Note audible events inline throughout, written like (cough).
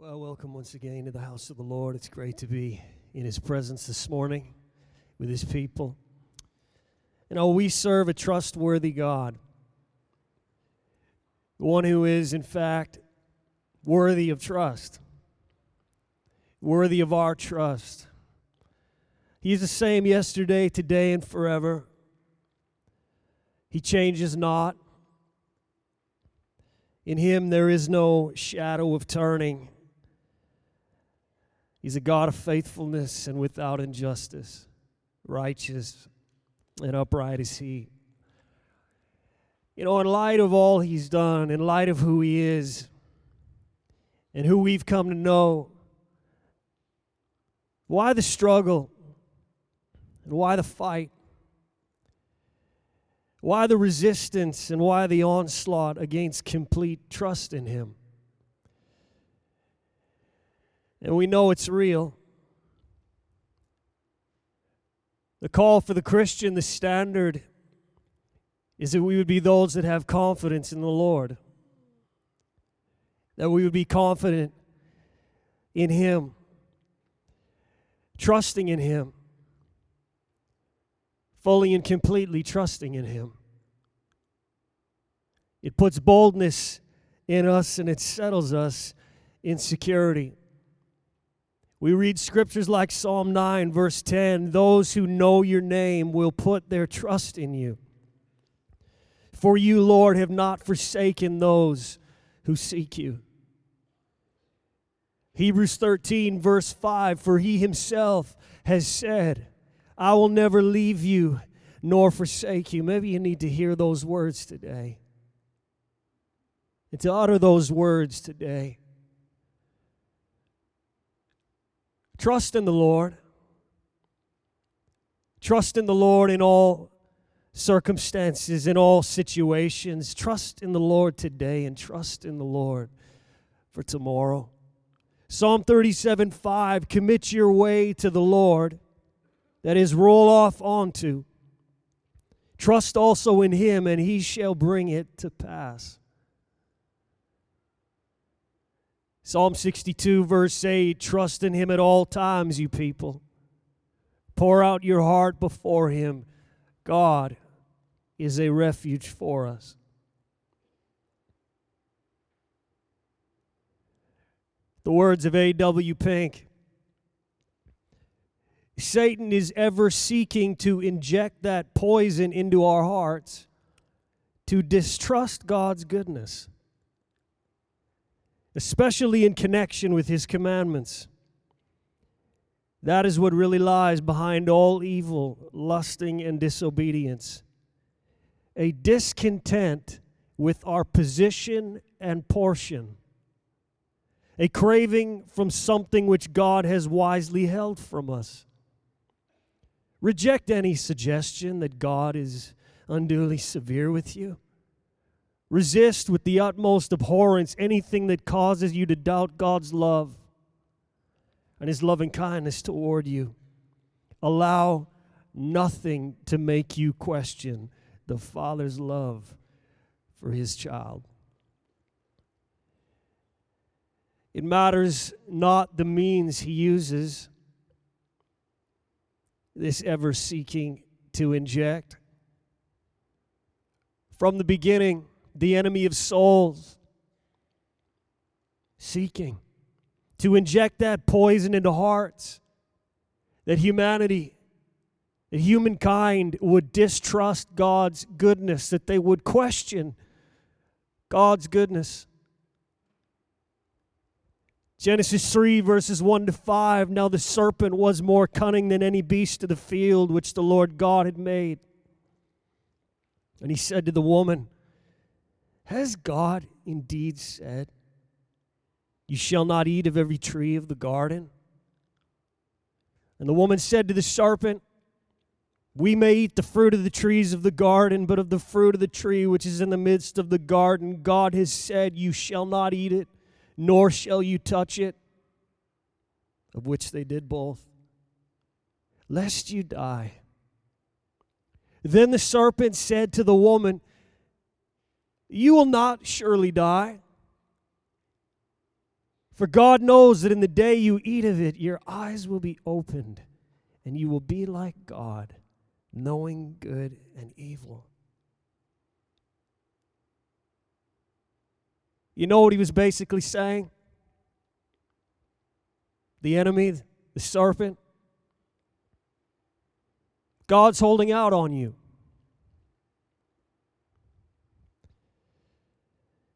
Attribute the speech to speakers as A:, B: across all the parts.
A: Well, welcome once again to the house of the Lord. It's great to be in His presence this morning with His people. You know, we serve a trustworthy God, the one who is, in fact, worthy of trust, worthy of our trust. He is the same yesterday, today, and forever. He changes not. In Him there is no shadow of turning. He's a God of faithfulness and without injustice, righteous and upright is He. You know, in light of all He's done, in light of who He is, and who we've come to know, why the struggle? And why the fight? Why the resistance and why the onslaught against complete trust in Him? And we know it's real. The call for the Christian, the standard, is that we would be those that have confidence in the Lord, that we would be confident in Him, trusting in Him, fully and completely trusting in Him. It puts boldness in us and it settles us in security. We read scriptures like Psalm 9, verse 10 Those who know your name will put their trust in you. For you, Lord, have not forsaken those who seek you. Hebrews 13, verse 5 For he himself has said, I will never leave you nor forsake you. Maybe you need to hear those words today and to utter those words today. Trust in the Lord. Trust in the Lord in all circumstances, in all situations. Trust in the Lord today and trust in the Lord for tomorrow. Psalm 37 5 Commit your way to the Lord, that is, roll off onto. Trust also in him, and he shall bring it to pass. Psalm 62, verse 8 Trust in him at all times, you people. Pour out your heart before him. God is a refuge for us. The words of A.W. Pink Satan is ever seeking to inject that poison into our hearts to distrust God's goodness especially in connection with His commandments. That is what really lies behind all evil, lusting, and disobedience. A discontent with our position and portion. A craving from something which God has wisely held from us. Reject any suggestion that God is unduly severe with you. Resist with the utmost abhorrence anything that causes you to doubt God's love and His loving kindness toward you. Allow nothing to make you question the Father's love for His child. It matters not the means He uses, this ever seeking to inject. From the beginning, the enemy of souls, seeking to inject that poison into hearts, that humanity, that humankind would distrust God's goodness, that they would question God's goodness. Genesis 3, verses 1 to 5. Now the serpent was more cunning than any beast of the field which the Lord God had made. And he said to the woman, has God indeed said, You shall not eat of every tree of the garden? And the woman said to the serpent, We may eat the fruit of the trees of the garden, but of the fruit of the tree which is in the midst of the garden, God has said, You shall not eat it, nor shall you touch it. Of which they did both, lest you die. Then the serpent said to the woman, you will not surely die. For God knows that in the day you eat of it, your eyes will be opened, and you will be like God, knowing good and evil. You know what he was basically saying? The enemy, the serpent, God's holding out on you.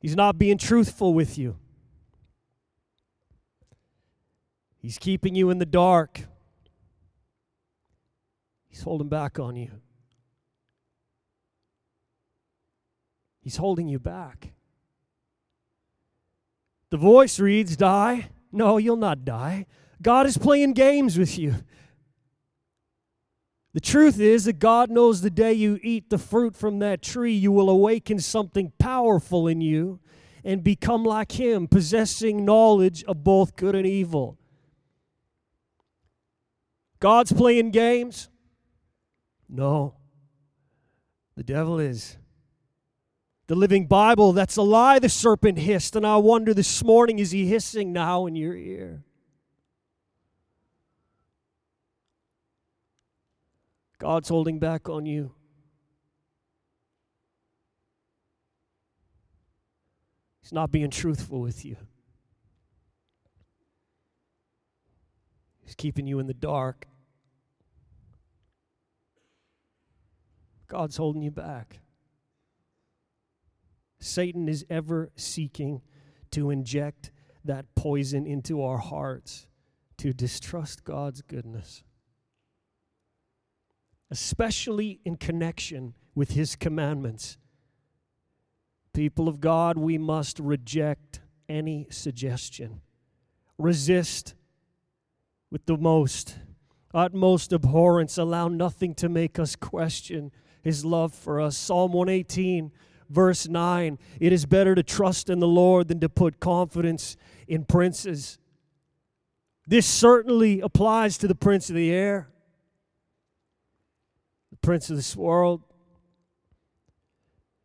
A: He's not being truthful with you. He's keeping you in the dark. He's holding back on you. He's holding you back. The voice reads, Die. No, you'll not die. God is playing games with you. The truth is that God knows the day you eat the fruit from that tree, you will awaken something powerful in you and become like Him, possessing knowledge of both good and evil. God's playing games? No. The devil is. The living Bible, that's a lie, the serpent hissed. And I wonder this morning, is he hissing now in your ear? God's holding back on you. He's not being truthful with you. He's keeping you in the dark. God's holding you back. Satan is ever seeking to inject that poison into our hearts to distrust God's goodness especially in connection with His commandments. People of God, we must reject any suggestion, resist with the most utmost abhorrence, allow nothing to make us question His love for us. Psalm 118. Verse 9 It is better to trust in the Lord than to put confidence in princes. This certainly applies to the prince of the air prince of this world.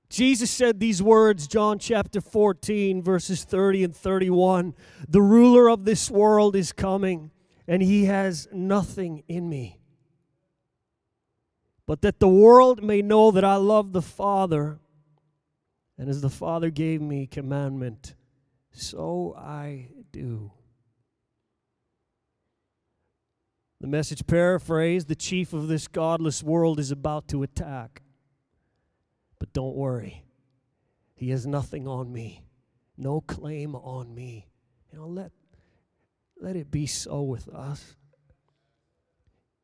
A: Jesus said these words, John chapter 14, verses 30 and 31 The ruler of this world is coming, and he has nothing in me. But that the world may know that I love the Father, and as the Father gave me commandment, so I do. The message paraphrase the chief of this godless world is about to attack. But don't worry, he has nothing on me, no claim on me. You know, let, let it be so with us.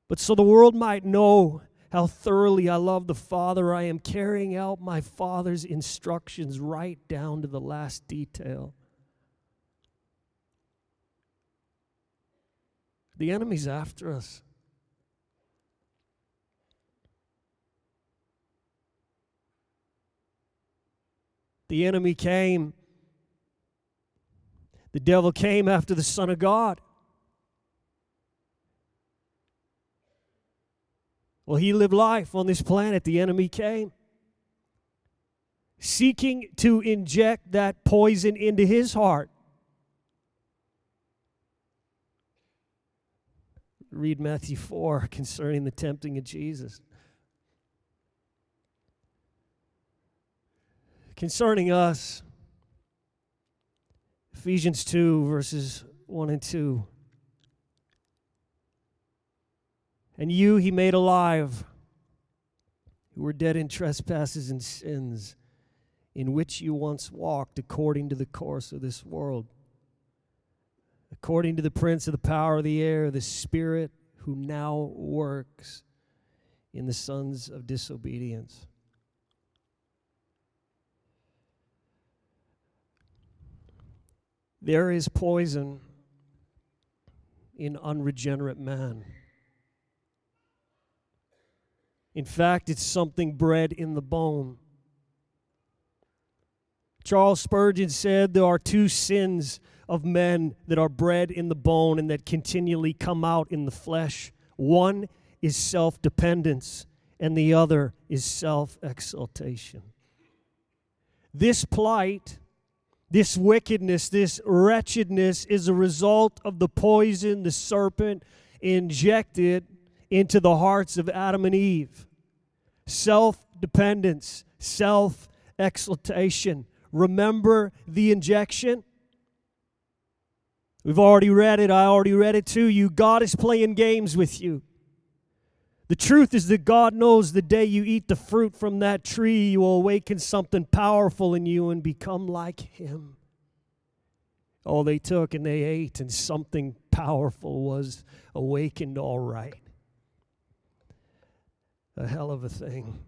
A: But so the world might know how thoroughly I love the Father, I am carrying out my Father's instructions right down to the last detail. The enemy's after us. The enemy came. The devil came after the Son of God. Well, he lived life on this planet. The enemy came, seeking to inject that poison into his heart. Read Matthew 4 (laughs) concerning the tempting of Jesus. Concerning us, Ephesians 2, verses 1 and 2. And you he made alive, who were dead in trespasses and sins, in which you once walked according to the course of this world according to the prince of the power of the air, the spirit who now works in the sons of disobedience. There is poison in unregenerate man. In fact, it's something bred in the bone. Charles Spurgeon said there are two sins of men that are bred in the bone and that continually come out in the flesh. One is self dependence, and the other is self exaltation. This plight This wickedness, this wretchedness is a result of the poison the serpent injected into the hearts of Adam and Eve. Self dependence, self exaltation. Remember the injection? We've already read it. I already read it to you. God is playing games with you. The truth is that God knows the day you eat the fruit from that tree, you will awaken something powerful in you and become like Him. Oh, they took and they ate, and something powerful was awakened, all right. A hell of a thing.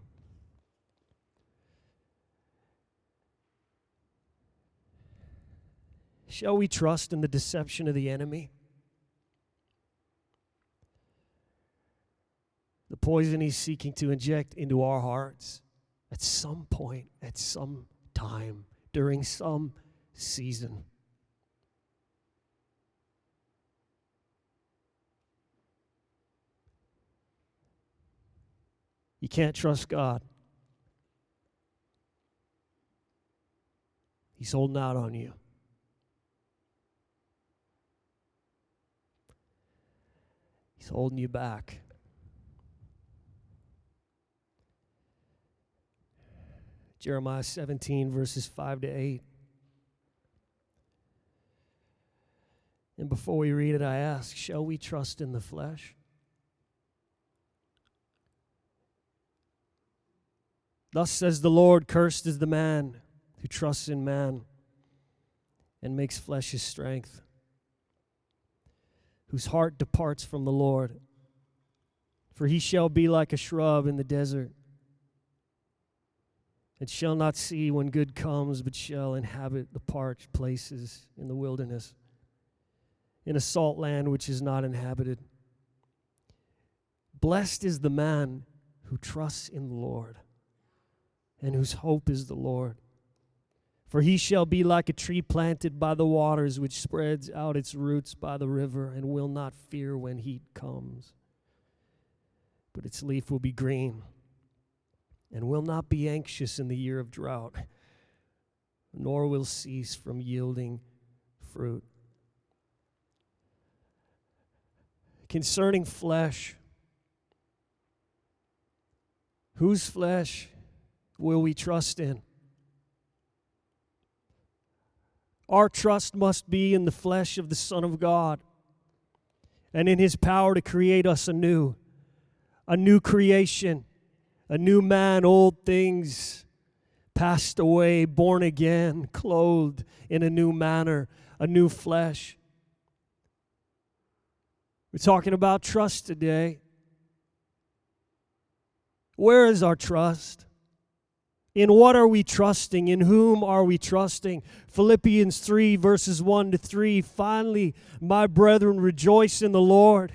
A: Shall we trust in the deception of the enemy? the poison he's seeking to inject into our hearts at some point, at some time, during some season. You can't trust God. He's holding out on you. He's holding you back. Jeremiah 17, verses 5 to 8. And before we read it, I ask, shall we trust in the flesh? Thus says the Lord, cursed is the man who trusts in man and makes flesh his strength, whose heart departs from the Lord. For he shall be like a shrub in the desert and shall not see when good comes, but shall inhabit the parched places in the wilderness, in a salt land which is not inhabited. Blessed is the man who trusts in the Lord and whose hope is the Lord. For he shall be like a tree planted by the waters, which spreads out its roots by the river, and will not fear when heat comes. But its leaf will be green and will not be anxious in the year of drought, nor will cease from yielding fruit. Concerning flesh, whose flesh will we trust in? Our trust must be in the flesh of the Son of God and in his power to create us anew, a new creation a new man, old things passed away, born again, clothed in a new manner, a new flesh. We're talking about trust today. Where is our trust? In what are we trusting? In whom are we trusting? Philippians 3, verses 1 to 3. Finally, my brethren, rejoice in the Lord.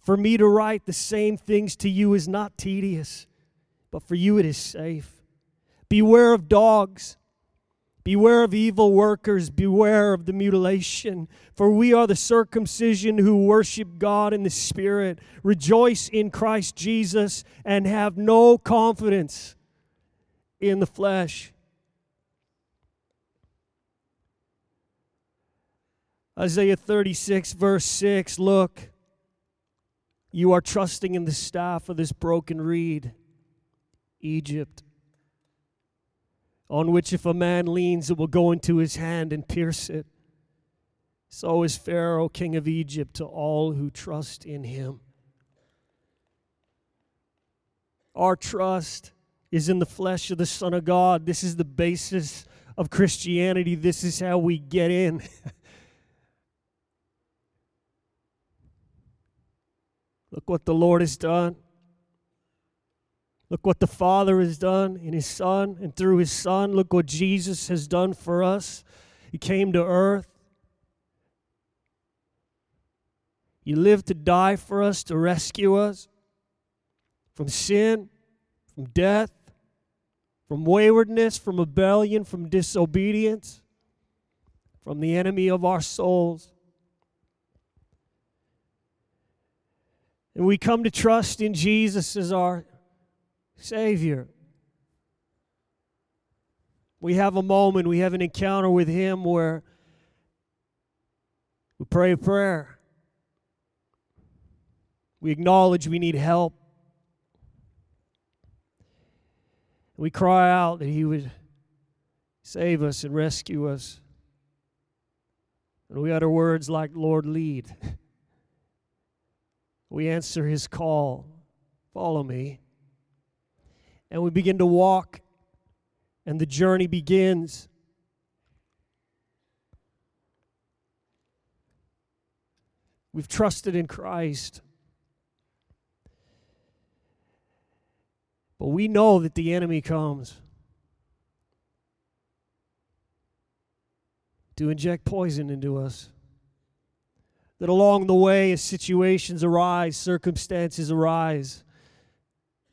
A: For me to write the same things to you is not tedious but for you it is safe. Beware of dogs. Beware of evil workers. Beware of the mutilation. For we are the circumcision who worship God in the Spirit, rejoice in Christ Jesus, and have no confidence in the flesh. Isaiah 36, verse 6 Look, you are trusting in the staff of this broken reed Egypt, on which if a man leans, it will go into his hand and pierce it. So is Pharaoh, king of Egypt, to all who trust in him. Our trust is in the flesh of the Son of God. This is the basis of Christianity. This is how we get in. (laughs) Look what the Lord has done. Look what the Father has done in His Son and through His Son. Look what Jesus has done for us. He came to earth. He lived to die for us, to rescue us from sin, from death, from waywardness, from rebellion, from disobedience, from the enemy of our souls. And we come to trust in Jesus as our Savior. We have a moment, we have an encounter with Him where we pray a prayer. We acknowledge we need help. We cry out that He would save us and rescue us. And we utter words like, Lord, lead. we answer His call, follow me. And we begin to walk, and the journey begins. We've trusted in Christ. But we know that the enemy comes to inject poison into us. That along the way, as situations arise, circumstances arise,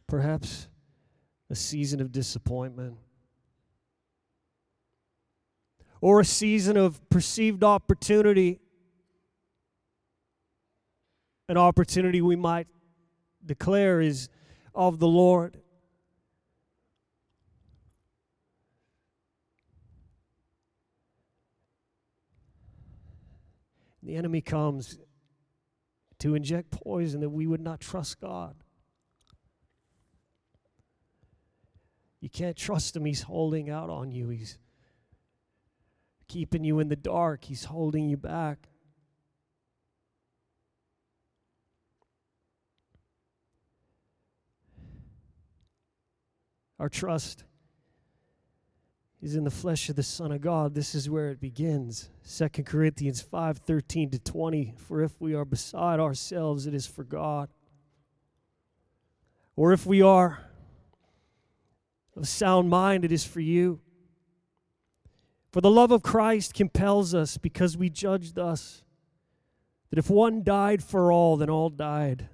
A: perhaps a season of disappointment or a season of perceived opportunity an opportunity we might declare is of the Lord. The enemy comes to inject poison that we would not trust God. You can't trust him. He's holding out on you. He's keeping you in the dark. He's holding you back. Our trust is in the flesh of the Son of God. This is where it begins. 2 Corinthians 5 13 to 20. For if we are beside ourselves, it is for God. Or if we are of sound mind, it is for you. For the love of Christ compels us because we judge thus that if one died for all, then all died.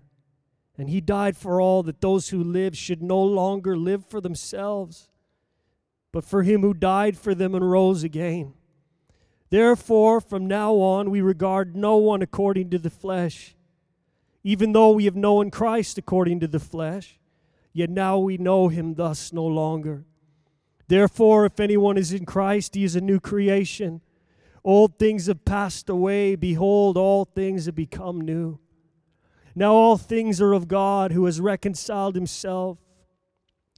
A: And he died for all that those who live should no longer live for themselves, but for him who died for them and rose again. Therefore, from now on, we regard no one according to the flesh. Even though we have known Christ according to the flesh, yet now we know him thus no longer. Therefore, if anyone is in Christ, he is a new creation. Old things have passed away. Behold, all things have become new. Now all things are of God who has reconciled himself,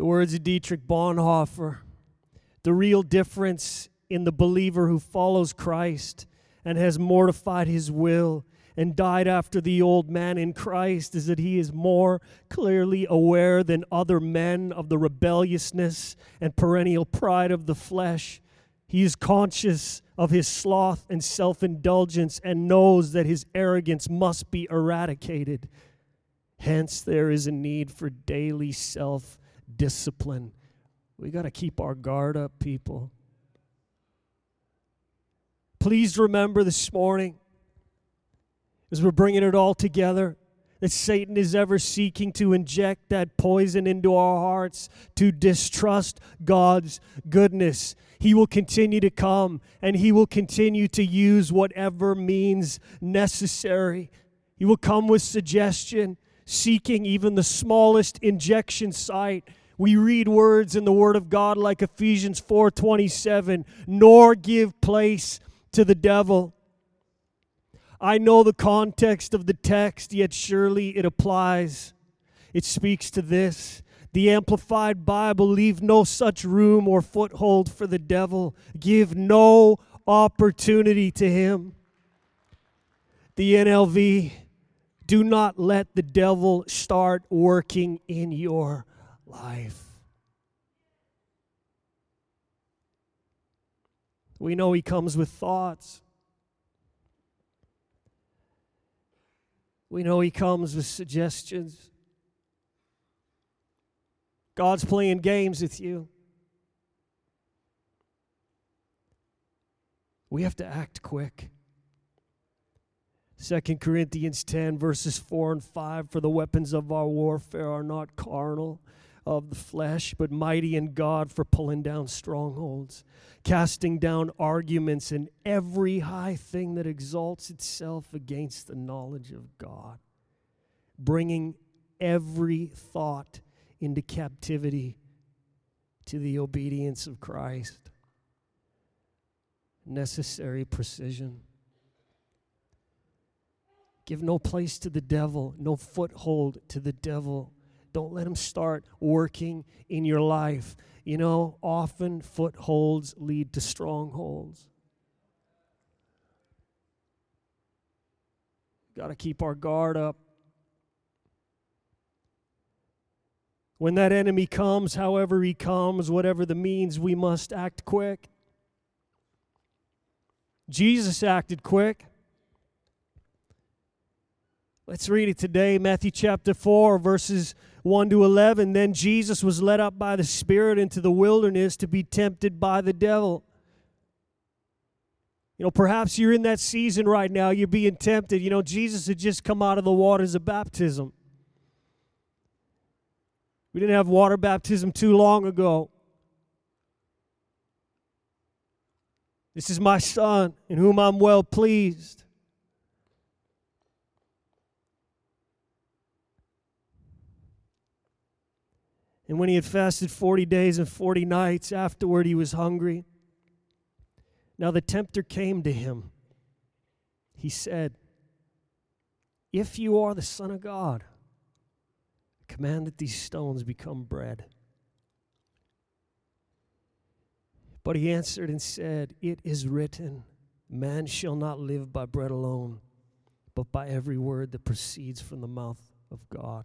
A: The words of Dietrich Bonhoeffer the real difference in the believer who follows Christ and has mortified his will and died after the old man in Christ is that he is more clearly aware than other men of the rebelliousness and perennial pride of the flesh he is conscious of his sloth and self indulgence and knows that his arrogance must be eradicated. Hence, there is a need for daily self discipline. We got to keep our guard up, people. Please remember this morning, as we're bringing it all together, that Satan is ever seeking to inject that poison into our hearts to distrust God's goodness. He will continue to come and He will continue to use whatever means necessary. He will come with suggestion, seeking even the smallest injection site. We read words in the Word of God like Ephesians 4:27, nor give place to the devil. I know the context of the text, yet surely it applies. It speaks to this the Amplified Bible, leave no such room or foothold for the devil. Give no opportunity to him. The NLV, do not let the devil start working in your life. We know he comes with thoughts. We know he comes with suggestions. God's playing games with you. We have to act quick. 2 Corinthians 10, verses 4 and 5 For the weapons of our warfare are not carnal of the flesh, but mighty in God for pulling down strongholds, casting down arguments and every high thing that exalts itself against the knowledge of God, bringing every thought into captivity to the obedience of Christ. Necessary precision. Give no place to the devil, no foothold to the devil. Don't let him start working in your life. You know, often footholds lead to strongholds. Got to keep our guard up. When that enemy comes, however he comes, whatever the means, we must act quick. Jesus acted quick. Let's read it today, Matthew chapter 4, verses 1 to 11. Then Jesus was led up by the Spirit into the wilderness to be tempted by the devil. You know, perhaps you're in that season right now, you're being tempted. You know, Jesus had just come out of the waters of baptism. We didn't have water baptism too long ago. This is my son in whom I'm well pleased. And when he had fasted 40 days and 40 nights, afterward he was hungry. Now the tempter came to him. He said, If you are the Son of God, Command that these stones become bread. But he answered and said, It is written, Man shall not live by bread alone, but by every word that proceeds from the mouth of God.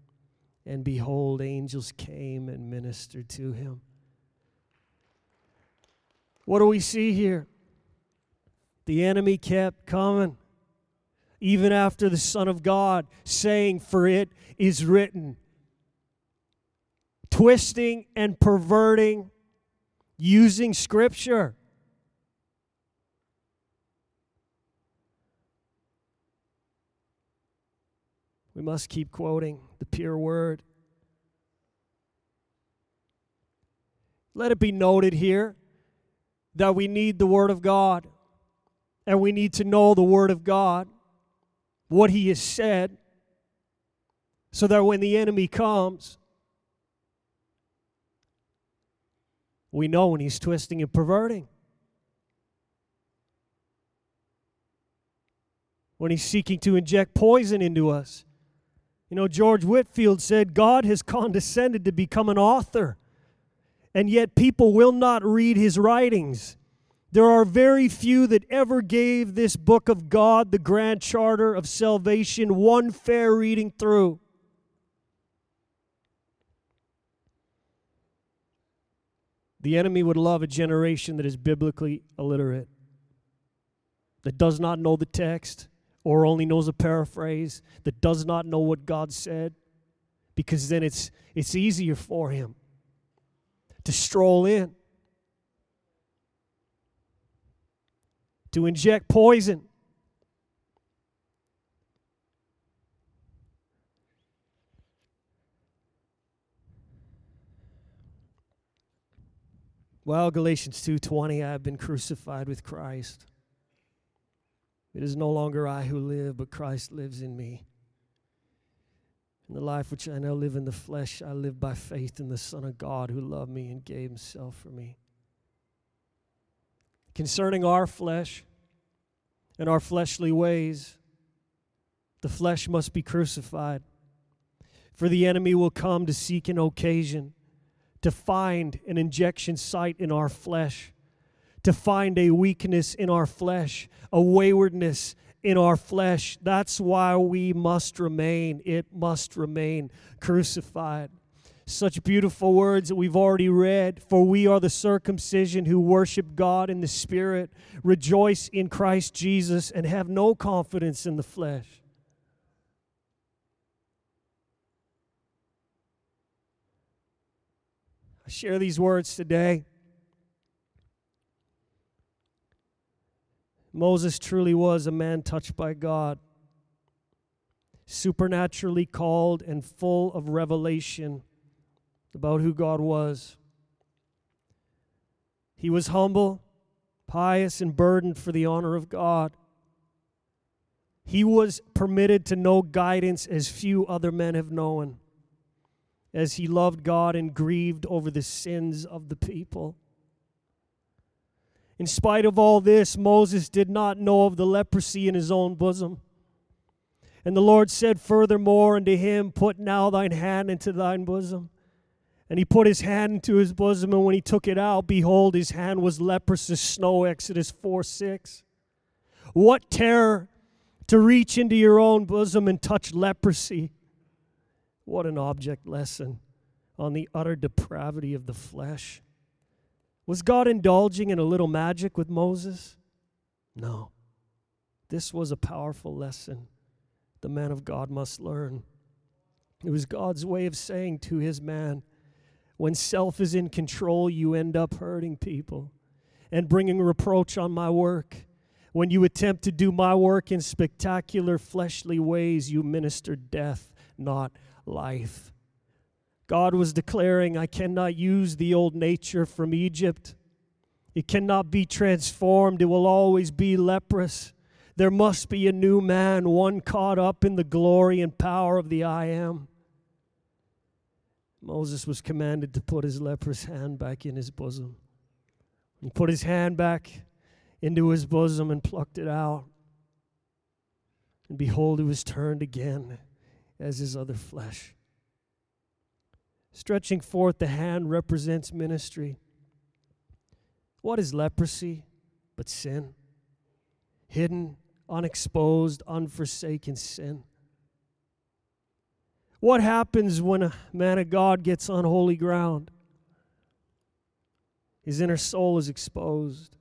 A: and behold, angels came and ministered to him. What do we see here? The enemy kept coming even after the Son of God, saying, For it is written. Twisting and perverting, using Scripture. We must keep quoting the pure word. Let it be noted here that we need the Word of God and we need to know the Word of God what he has said so that when the enemy comes, we know when he's twisting and perverting. When he's seeking to inject poison into us. You know, George Whitefield said, God has (laughs) condescended to become an author, and yet people will not read his writings. There are very few that ever gave this book of God, the grand charter of salvation, one fair reading through. The enemy would love a generation that is biblically illiterate, that does not know the text or only knows a paraphrase that does not know what God said because then it's it's easier for him to stroll in to inject poison. Well galatians 2:20 i've been crucified with christ. It is no longer I who live, but Christ lives in me. In the life which I now live in the flesh, I live by faith in the Son of God who loved me and gave himself for me. Concerning our flesh and our fleshly ways, the flesh must be crucified. For the enemy will come to seek an occasion to find an injection site in our flesh, to find a weakness in our flesh, a waywardness in our flesh. That's why we must remain. It must remain crucified. Such beautiful words that we've already read. For we are the circumcision who worship God in the Spirit, rejoice in Christ Jesus, and have no confidence in the flesh. I share these words today. Moses truly was a man touched by God, supernaturally called and full of revelation about who God was. He was humble, pious, and burdened for the honor of God. He was permitted to know guidance as few other men have known as he loved God and grieved over the sins of the people. In spite of all this, Moses did not know of the leprosy in his own bosom. And the Lord said furthermore unto him, Put now thine hand into thine bosom. And he put his hand into his bosom, and when he took it out, behold, his hand was leprous as snow. Exodus 4 6. What terror to reach into your own bosom and touch leprosy. What an object lesson on the utter depravity of the flesh. Was God indulging in a little magic with Moses? No. This was a powerful lesson the man of God must learn. It was God's way of saying to his man, when self is in control, you end up hurting people and bringing reproach on my work. When you attempt to do my work in spectacular fleshly ways, you minister death, not life. God was declaring, I cannot use the old nature from Egypt. It cannot be transformed, it will always be leprous. There must be a new man, one caught up in the glory and power of the I am. Moses was commanded to put his leprous hand back in his bosom. He put his hand back into his bosom and plucked it out. And behold, it was turned again as his other flesh. Stretching forth the hand represents ministry. What is leprosy but sin? Hidden, unexposed, unforsaken sin. What happens when a man of God gets on holy ground? His inner soul is exposed.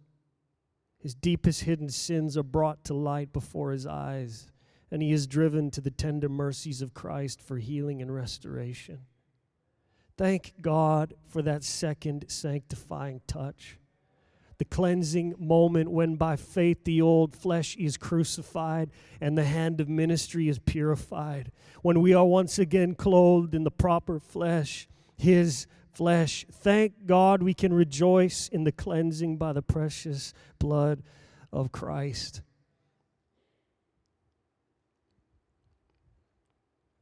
A: His deepest hidden sins are brought to light before his eyes and he is driven to the tender mercies of Christ for healing and restoration. Thank God for that second sanctifying touch. The cleansing moment when by faith the old flesh is crucified and the hand of ministry is purified. When we are once again clothed in the proper flesh, His flesh. Thank God we can rejoice in the cleansing by the precious blood of Christ.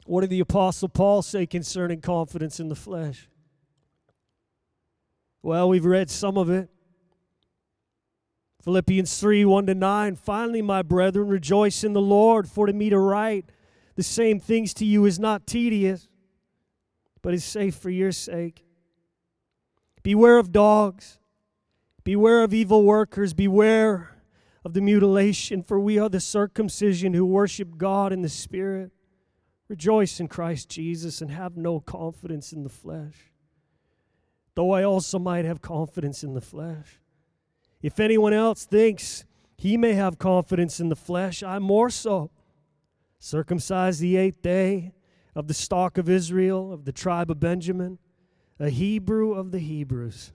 A: What did the Apostle Paul say concerning confidence in the flesh? Well, we've read some of it. Philippians 3 1 to 9. Finally, my brethren, rejoice in the Lord, for to me to write the same things to you is not tedious, but is safe for your sake. Beware of dogs, beware of evil workers, beware of the mutilation, for we are the circumcision who worship God in the Spirit Rejoice in Christ Jesus and have no confidence in the flesh, though I also might have confidence in the flesh. If anyone else thinks he may have confidence in the flesh, I more so. Circumcised the eighth day of the stock of Israel, of the tribe of Benjamin, a Hebrew of the Hebrews.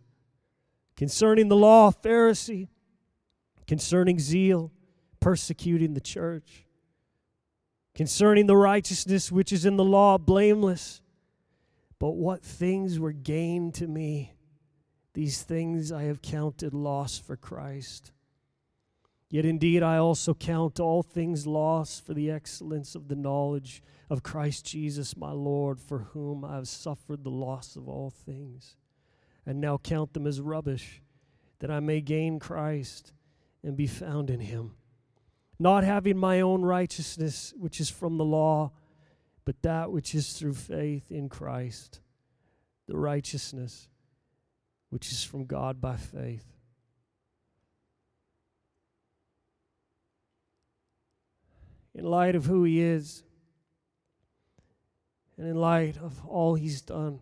A: Concerning the law, Pharisee. Concerning zeal, persecuting the church concerning the righteousness which is in the law, blameless. But what things were gained to me, These things I have counted loss for Christ. Yet indeed I also count all things loss for the excellence of the knowledge of Christ Jesus my Lord, for whom I have suffered the loss of all things, and now count them as rubbish, that I may gain Christ and be found in him, not having my own righteousness, which is from the law, but that which is through faith in Christ, the righteousness which is from God by faith. In light of who He is, and in light of all He's done,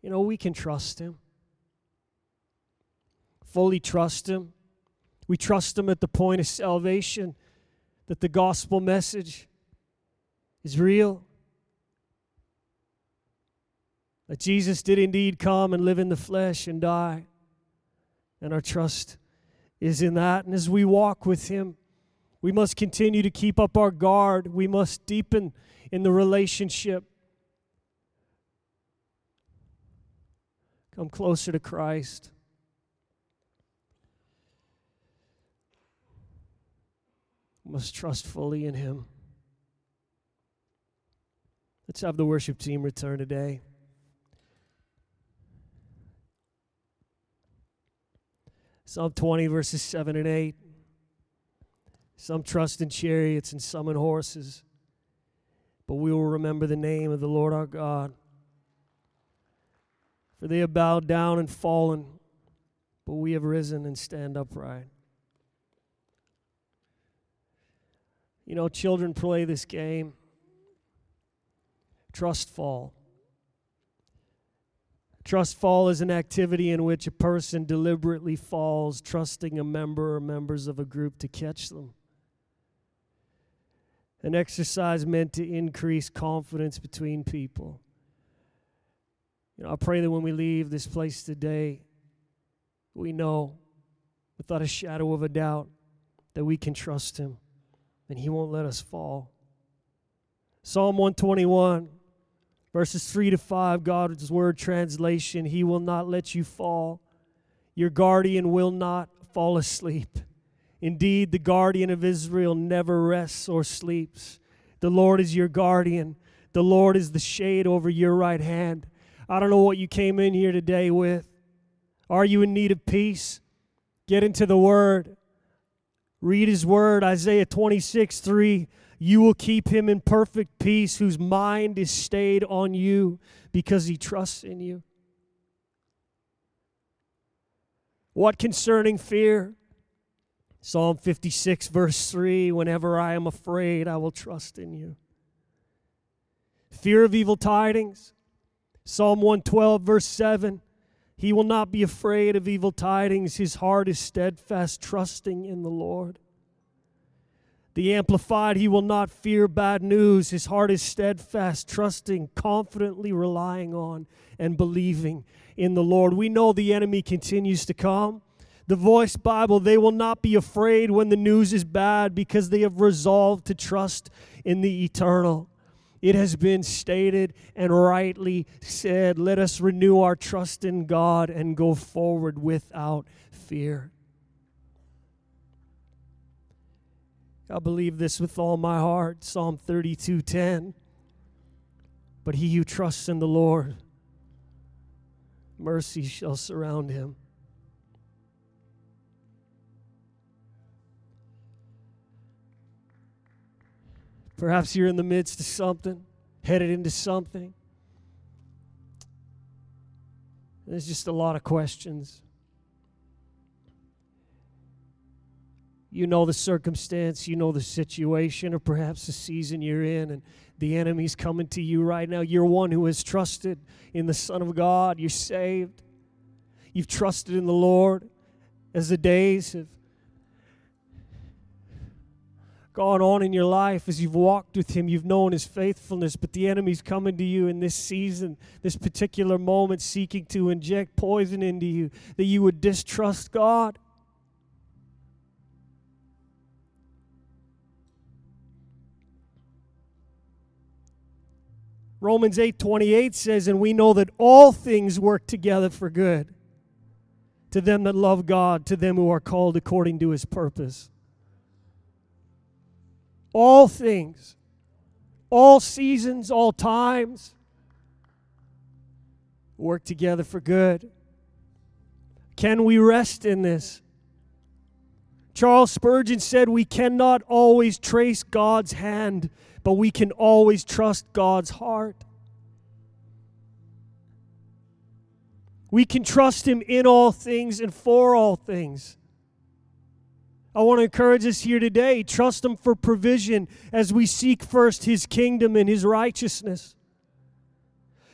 A: you know, we can trust Him. Fully trust Him. We trust Him at the point of salvation, that the gospel message is real that Jesus did indeed come and live in the flesh and die. And our trust is in that. And as we walk with Him, we must continue to keep up our guard. We must deepen in the relationship. Come closer to Christ. Must trust fully in Him. Let's have the worship team return today. Psalm 20, verses 7 and 8. Some trust in chariots and some in horses, but we will remember the name of the Lord our God. For they have bowed down and fallen, but we have risen and stand upright. You know, children play this game. Trust fall. Trust fall is an activity in which a person deliberately falls, trusting a member or members of a group to catch them. An exercise meant to increase confidence between people. You know, I pray that when we leave this place today, we know without a shadow of a doubt that we can trust Him and He won't let us fall. Psalm 121 Verses 3 to 5, God's word translation He will not let you fall. Your guardian will not fall asleep. Indeed, the guardian of Israel never rests or sleeps. The Lord is your guardian, the Lord is the shade over your right hand. I don't know what you came in here today with. Are you in need of peace? Get into the Word. Read His Word, Isaiah 26 3. You will keep him in perfect peace, whose mind is stayed on you because he trusts in you. What concerning fear? Psalm 56, verse 3 Whenever I am afraid, I will trust in you. Fear of evil tidings? Psalm 112, verse 7 He will not be afraid of evil tidings, his heart is steadfast, trusting in the Lord. The Amplified, he will not fear bad news. His heart is steadfast, trusting, confidently relying on, and believing in the Lord. We know the enemy continues to come. The Voice Bible, they will not be afraid when the news is bad because they have resolved to trust in the eternal. It has been stated and rightly said let us renew our trust in God and go forward without fear. I believe this with all my heart. Psalm 32:10. But he who trusts in the Lord, mercy shall surround him. Perhaps you're in the midst of something, headed into something. There's just a lot of questions. You know the circumstance, you know the situation, or perhaps the season you're in, and the enemy's coming to you right now. You're one who has trusted in the Son of God. You're saved. You've trusted in the Lord as the days have gone on in your life, as you've walked with Him, you've known His faithfulness, but the enemy's coming to you in this season, this particular moment, seeking to inject poison into you, that you would distrust God. Romans 8:28 says and we know that all things work together for good to them that love God, to them who are called according to his purpose. All things, all seasons, all times work together for good. Can we rest in this? Charles Spurgeon said, We cannot always trace God's hand, but we can always trust God's heart. We can trust Him in all things and for all things. I want to encourage us here today trust Him for provision as we seek first His kingdom and His righteousness.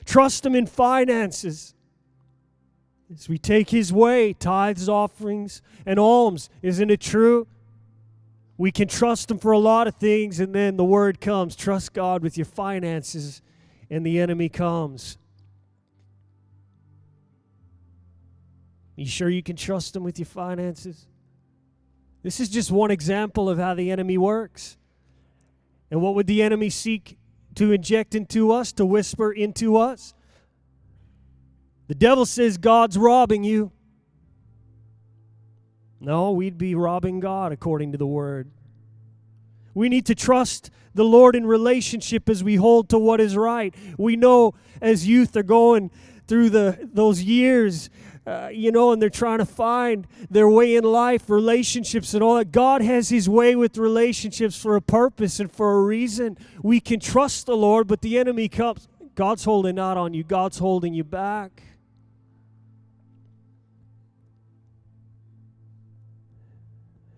A: Trust Him in finances as we take His way, tithes, offerings, and alms. Isn't it true? We can trust Him for a lot of things, and then the word comes trust God with your finances, and the enemy comes. You sure you can trust Him with your finances? This is just one example of how the enemy works. And what would the enemy seek to inject into us, to whisper into us? The devil says God's robbing you. No, we'd be robbing God according to the word. We need to trust the Lord in relationship as we hold to what is right. We know as youth are going through the those years uh, you know, and they're trying to find their way in life, relationships, and all that. God has His way with relationships for a purpose and for a reason. We can trust the Lord, but the enemy comes. God's holding out on you, God's holding you back.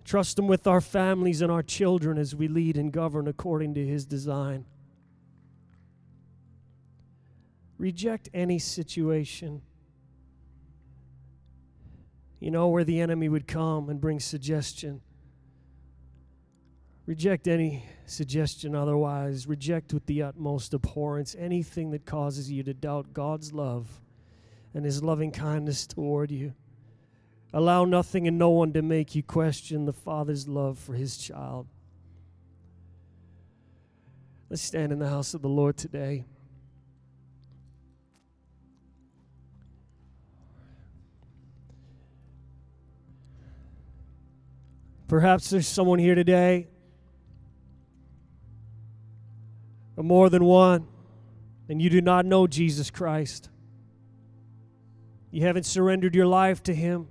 A: Trust Him with our families and our children as we lead and govern according to His design. Reject any situation you know, where the enemy would come and bring suggestion. Reject any suggestion otherwise. Reject with the utmost abhorrence anything that causes you to doubt God's love and his loving kindness toward you. Allow nothing and no one to make you question the Father's love for his child. Let's stand in the house of the Lord today. Perhaps there's someone here today, or more than one, and you do not know Jesus Christ. You haven't surrendered your life to Him.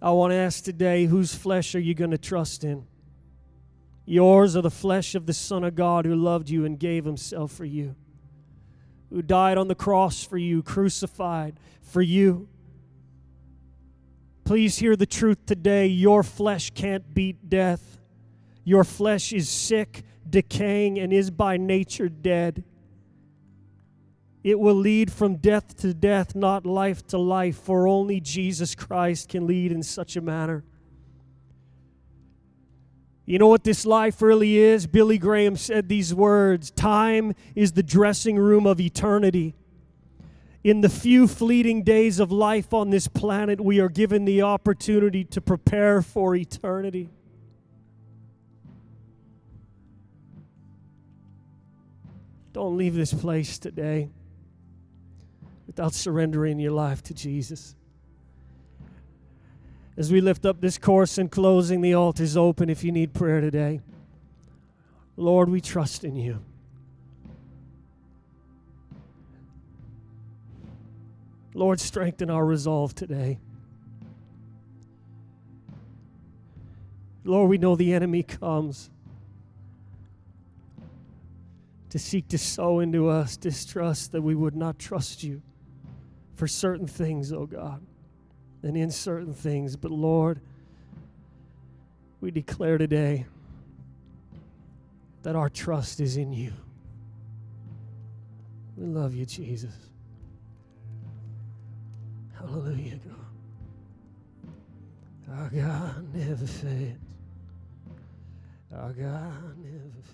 A: I want to ask today whose flesh are you going to trust in? Yours or the flesh of the Son of God who loved you and gave Himself for you, who died on the cross for you, crucified for you Please hear the truth today. Your flesh can't beat death. Your flesh is sick, decaying, and is by nature dead. It will lead from death to death, not life to life, for only Jesus Christ can lead in such a manner. You know what this life really is? Billy Graham said these words Time is the dressing room of eternity. In the few fleeting days of life on this planet, we are given the opportunity to prepare for eternity. Don't leave this place today without surrendering your life to Jesus. As we lift up this course in closing, the altar is open if you need prayer today. Lord, we trust in you. Lord, strengthen our resolve today. Lord, we know the enemy comes to seek to sow into us distrust that we would not trust you for certain things, oh God, and in certain things. But Lord, we declare today that our trust is in you. We love you, Jesus. Hallelujah, God. Our God never fails. Our God never fails.